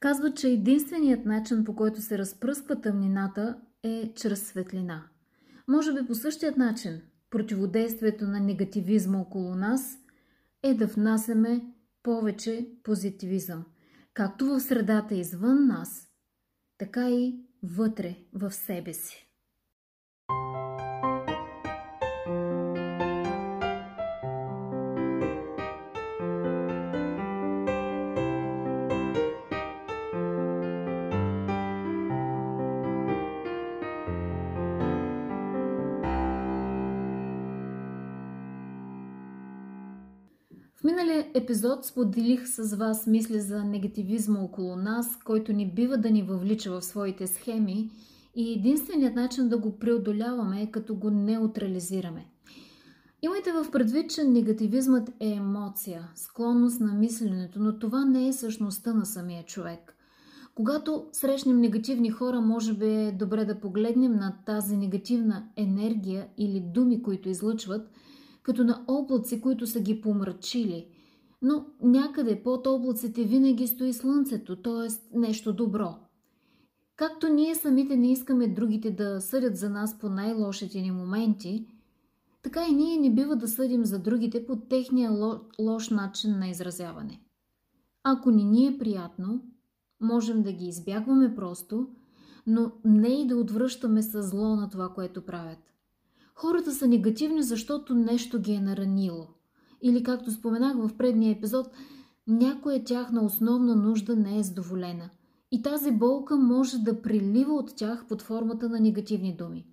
Казва, че единственият начин по който се разпръсква тъмнината е чрез светлина. Може би по същият начин противодействието на негативизма около нас е да внасяме повече позитивизъм, както в средата извън нас, така и вътре в себе си. В миналия епизод споделих с вас мисли за негативизма около нас, който ни бива да ни въвлича в своите схеми и единственият начин да го преодоляваме е като го неутрализираме. Имайте в предвид, че негативизмът е емоция, склонност на мисленето, но това не е същността на самия човек. Когато срещнем негативни хора, може би е добре да погледнем на тази негативна енергия или думи, които излъчват – като на облаци, които са ги помрачили. Но някъде под облаците винаги стои слънцето, т.е. нещо добро. Както ние самите не искаме другите да съдят за нас по най-лошите ни моменти, така и ние не бива да съдим за другите по техния лош начин на изразяване. Ако ни ни е приятно, можем да ги избягваме просто, но не и да отвръщаме с зло на това, което правят. Хората са негативни, защото нещо ги е наранило. Или, както споменах в предния епизод, някоя тяхна основна нужда не е задоволена. И тази болка може да прилива от тях под формата на негативни думи.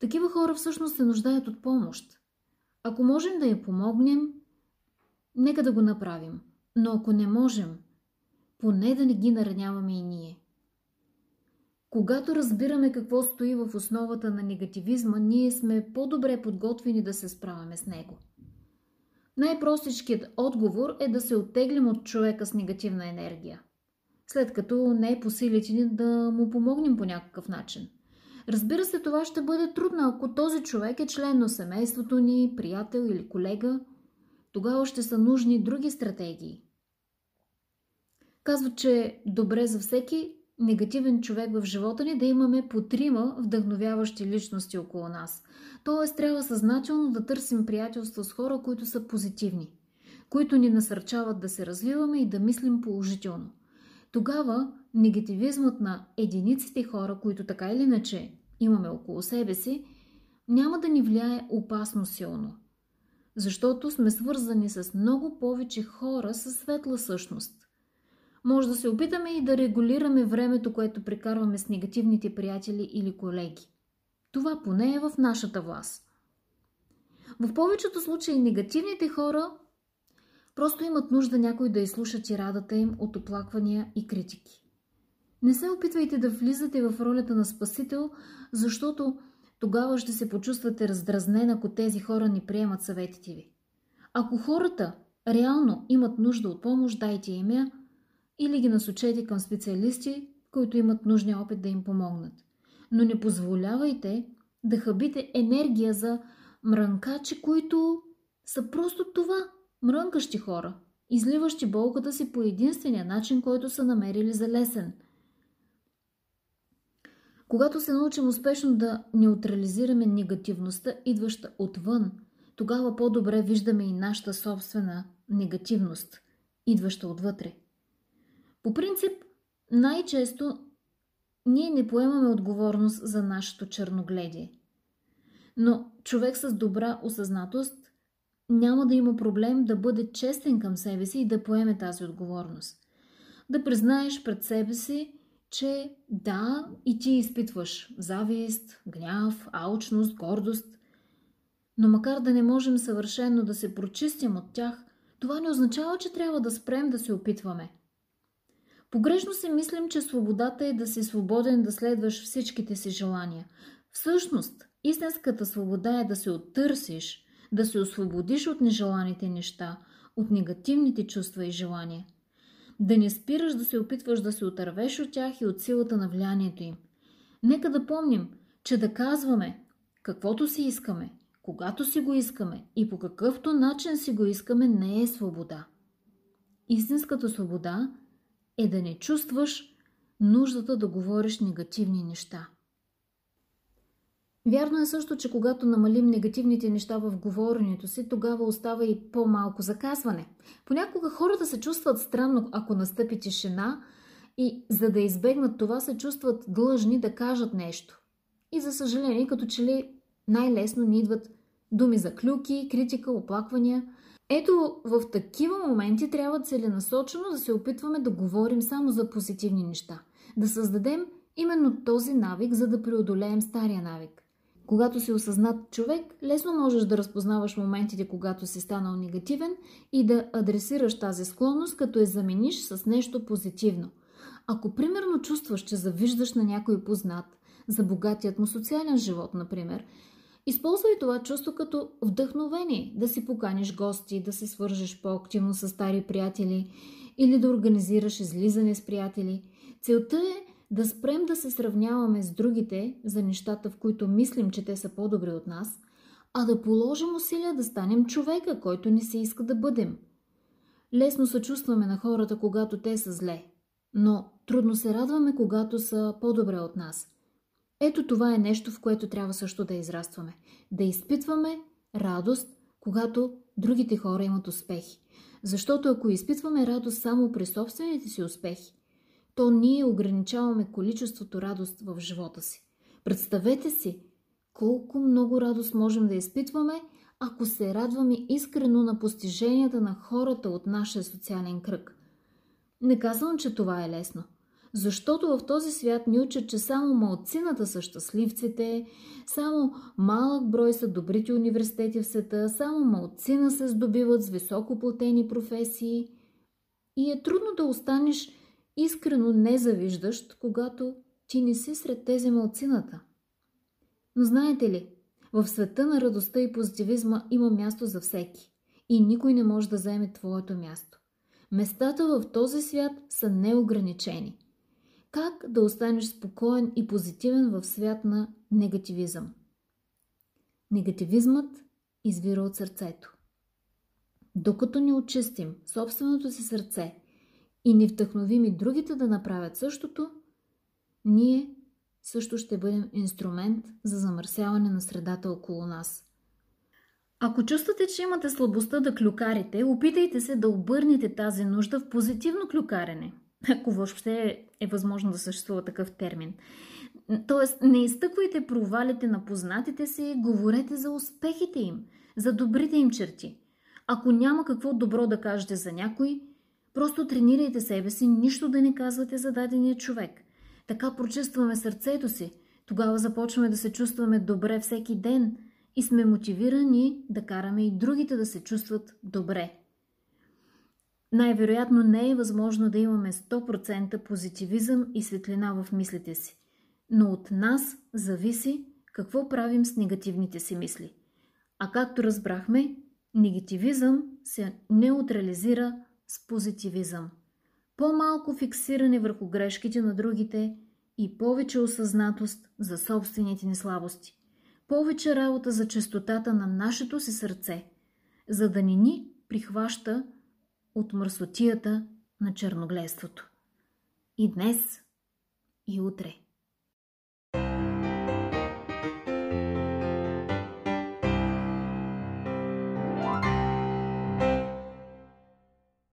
Такива хора всъщност се нуждаят от помощ. Ако можем да я помогнем, нека да го направим. Но ако не можем, поне да не ги нараняваме и ние. Когато разбираме какво стои в основата на негативизма, ние сме по-добре подготвени да се справяме с него. Най-простичкият отговор е да се оттеглим от човека с негативна енергия, след като не е по силите ни да му помогнем по някакъв начин. Разбира се, това ще бъде трудно, ако този човек е член на семейството ни, приятел или колега. Тогава ще са нужни други стратегии. Казват, че добре за всеки негативен човек в живота ни, да имаме по трима вдъхновяващи личности около нас. Тоест, трябва съзнателно да търсим приятелство с хора, които са позитивни, които ни насърчават да се развиваме и да мислим положително. Тогава негативизмът на единиците хора, които така или иначе имаме около себе си, няма да ни влияе опасно силно. Защото сме свързани с много повече хора със светла същност. Може да се опитаме и да регулираме времето, което прекарваме с негативните приятели или колеги. Това поне е в нашата власт. В повечето случаи негативните хора просто имат нужда някой да изслуша тирадата им от оплаквания и критики. Не се опитвайте да влизате в ролята на спасител, защото тогава ще се почувствате раздразнен, ако тези хора не приемат съветите ви. Ако хората реално имат нужда от помощ, дайте им я, или ги насочете към специалисти, които имат нужния опит да им помогнат. Но не позволявайте да хабите енергия за мрънкачи, които са просто това мрънкащи хора, изливащи болката си по единствения начин, който са намерили за лесен. Когато се научим успешно да неутрализираме негативността, идваща отвън, тогава по-добре виждаме и нашата собствена негативност, идваща отвътре. По принцип, най-често ние не поемаме отговорност за нашето черногледие. Но човек с добра осъзнатост няма да има проблем да бъде честен към себе си и да поеме тази отговорност. Да признаеш пред себе си, че да, и ти изпитваш завист, гняв, алчност, гордост. Но макар да не можем съвършено да се прочистим от тях, това не означава, че трябва да спрем да се опитваме – Погрешно си мислим, че свободата е да си свободен да следваш всичките си желания. Всъщност, истинската свобода е да се оттърсиш, да се освободиш от нежеланите неща, от негативните чувства и желания. Да не спираш да се опитваш да се отървеш от тях и от силата на влиянието им. Нека да помним, че да казваме каквото си искаме, когато си го искаме и по какъвто начин си го искаме не е свобода. Истинската свобода е да не чувстваш нуждата да говориш негативни неща. Вярно е също, че когато намалим негативните неща в говоренето си, тогава остава и по-малко заказване. Понякога хората се чувстват странно, ако настъпи тишина и за да избегнат това се чувстват длъжни да кажат нещо. И за съжаление, като че ли най-лесно ни идват думи за клюки, критика, оплаквания. Ето в такива моменти трябва целенасочено да се опитваме да говорим само за позитивни неща. Да създадем именно този навик, за да преодолеем стария навик. Когато си осъзнат човек, лесно можеш да разпознаваш моментите, когато си станал негативен и да адресираш тази склонност, като я замениш с нещо позитивно. Ако примерно чувстваш, че завиждаш на някой познат, за богатият му социален живот, например, използвай това чувство като вдъхновение, да си поканиш гости, да се свържеш по-активно с стари приятели или да организираш излизане с приятели. Целта е да спрем да се сравняваме с другите за нещата, в които мислим, че те са по-добри от нас, а да положим усилия да станем човека, който не се иска да бъдем. Лесно се чувстваме на хората, когато те са зле, но трудно се радваме, когато са по-добре от нас. Ето това е нещо, в което трябва също да израстваме. Да изпитваме радост, когато другите хора имат успехи. Защото ако изпитваме радост само при собствените си успехи, то ние ограничаваме количеството радост в живота си. Представете си колко много радост можем да изпитваме, ако се радваме искрено на постиженията на хората от нашия социален кръг. Не казвам, че това е лесно. Защото в този свят ни учат, че само малцината са щастливците, само малък брой са добрите университети в света, само малцина се здобиват с високоплатени професии. И е трудно да останеш искрено незавиждащ, когато ти не си сред тези малцината. Но знаете ли, в света на радостта и позитивизма има място за всеки и никой не може да вземе твоето място. Местата в този свят са неограничени. Как да останеш спокоен и позитивен в свят на негативизъм? Негативизмът извира от сърцето. Докато не очистим собственото си сърце и не вдъхновим и другите да направят същото, ние също ще бъдем инструмент за замърсяване на средата около нас. Ако чувствате, че имате слабостта да клюкарите, опитайте се да обърнете тази нужда в позитивно клюкарене – ако въобще е възможно да съществува такъв термин. Тоест, не изтъквайте провалите на познатите си, говорете за успехите им, за добрите им черти. Ако няма какво добро да кажете за някой, просто тренирайте себе си, нищо да не казвате за дадения човек. Така прочувстваме сърцето си, тогава започваме да се чувстваме добре всеки ден и сме мотивирани да караме и другите да се чувстват добре. Най-вероятно не е възможно да имаме 100% позитивизъм и светлина в мислите си, но от нас зависи какво правим с негативните си мисли. А както разбрахме, негативизъм се неутрализира с позитивизъм. По-малко фиксиране върху грешките на другите и повече осъзнатост за собствените ни слабости. Повече работа за чистотата на нашето си сърце, за да не ни прихваща от мърсотията на черногледството. И днес, и утре.